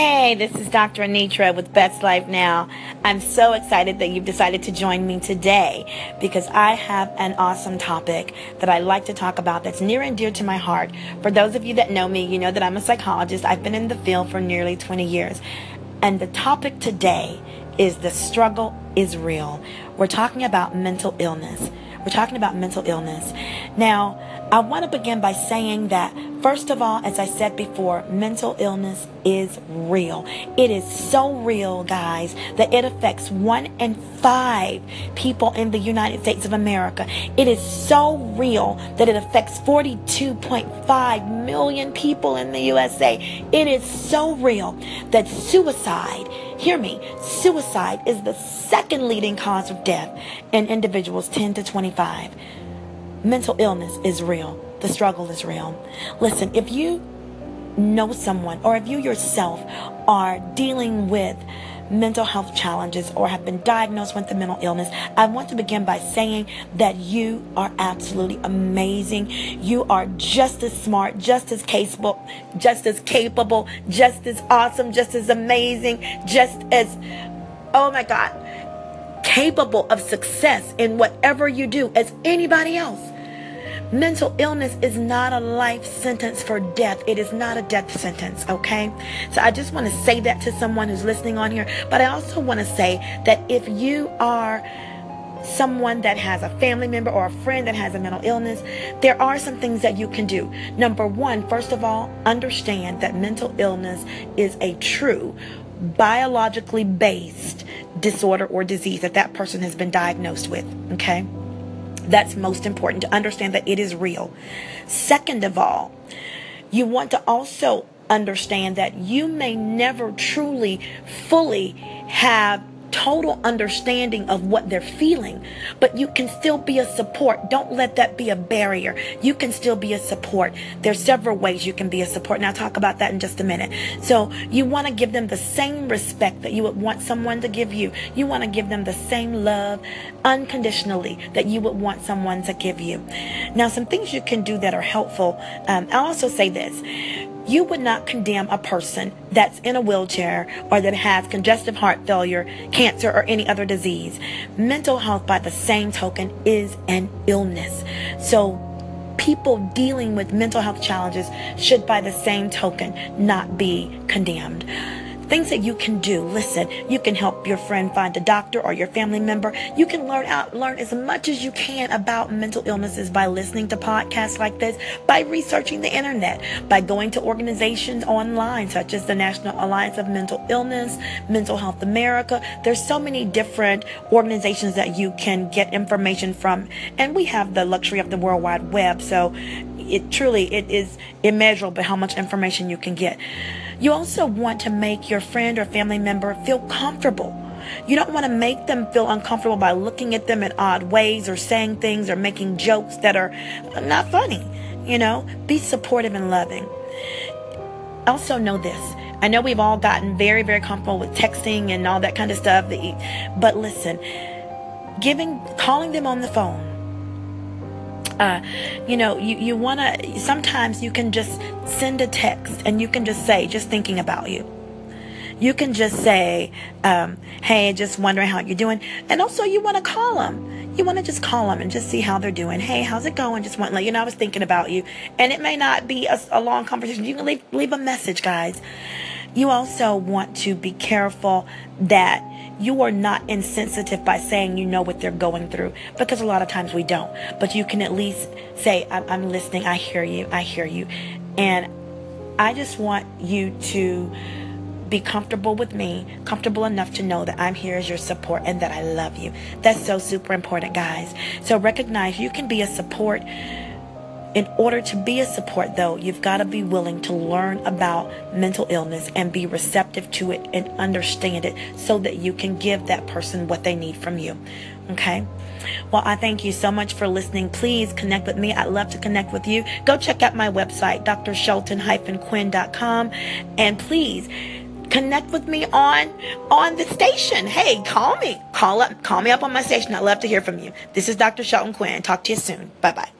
Hey, this is Dr. Anitra with Best Life Now. I'm so excited that you've decided to join me today because I have an awesome topic that I like to talk about that's near and dear to my heart. For those of you that know me, you know that I'm a psychologist. I've been in the field for nearly 20 years. And the topic today is the struggle is real. We're talking about mental illness. We're talking about mental illness. Now, I want to begin by saying that, first of all, as I said before, mental illness is real. It is so real, guys, that it affects one in five people in the United States of America. It is so real that it affects 42.5 million people in the USA. It is so real that suicide, hear me, suicide is the second leading cause of death in individuals 10 to 25. Mental illness is real. The struggle is real. Listen, if you know someone or if you yourself are dealing with mental health challenges or have been diagnosed with a mental illness, I want to begin by saying that you are absolutely amazing. You are just as smart, just as capable, just as capable, just as awesome, just as amazing, just as, oh my God, capable of success in whatever you do as anybody else. Mental illness is not a life sentence for death. It is not a death sentence, okay? So I just want to say that to someone who's listening on here. But I also want to say that if you are someone that has a family member or a friend that has a mental illness, there are some things that you can do. Number one, first of all, understand that mental illness is a true biologically based disorder or disease that that person has been diagnosed with, okay? That's most important to understand that it is real. Second of all, you want to also understand that you may never truly, fully have total understanding of what they're feeling, but you can still be a support. Don't let that be a barrier. You can still be a support. There's several ways you can be a support, and I'll talk about that in just a minute. So you want to give them the same respect that you would want someone to give you. You want to give them the same love unconditionally that you would want someone to give you. Now, some things you can do that are helpful. Um, I'll also say this you would not condemn a person that's in a wheelchair or that has congestive heart failure, cancer, or any other disease. Mental health, by the same token, is an illness. So people dealing with mental health challenges should, by the same token, not be condemned. Things that you can do. Listen, you can help your friend find a doctor or your family member. You can learn out, learn as much as you can about mental illnesses by listening to podcasts like this, by researching the internet, by going to organizations online such as the National Alliance of Mental Illness, Mental Health America. There's so many different organizations that you can get information from, and we have the luxury of the World Wide Web, so it truly it is immeasurable how much information you can get. You also want to make your friend or family member feel comfortable. You don't want to make them feel uncomfortable by looking at them in odd ways or saying things or making jokes that are not funny. You know, be supportive and loving. Also, know this. I know we've all gotten very, very comfortable with texting and all that kind of stuff. But listen, giving, calling them on the phone, uh, you know, you, you want to, sometimes you can just send a text and you can just say, just thinking about you. You can just say, um, hey, just wondering how you're doing. And also, you want to call them. You want to just call them and just see how they're doing. Hey, how's it going? Just want to let you know I was thinking about you. And it may not be a, a long conversation. You can leave, leave a message, guys. You also want to be careful that you are not insensitive by saying you know what they're going through because a lot of times we don't. But you can at least say, I'm, I'm listening. I hear you. I hear you. And I just want you to be comfortable with me, comfortable enough to know that I'm here as your support and that I love you. That's so super important, guys. So recognize you can be a support in order to be a support, though, you've got to be willing to learn about mental illness and be receptive to it and understand it so that you can give that person what they need from you. Okay? Well, I thank you so much for listening. Please connect with me. I'd love to connect with you. Go check out my website, drshelton-quinn.com. And please, connect with me on on the station. Hey, call me. Call up call me up on my station. I'd love to hear from you. This is Dr. Shelton Quinn. Talk to you soon. Bye-bye.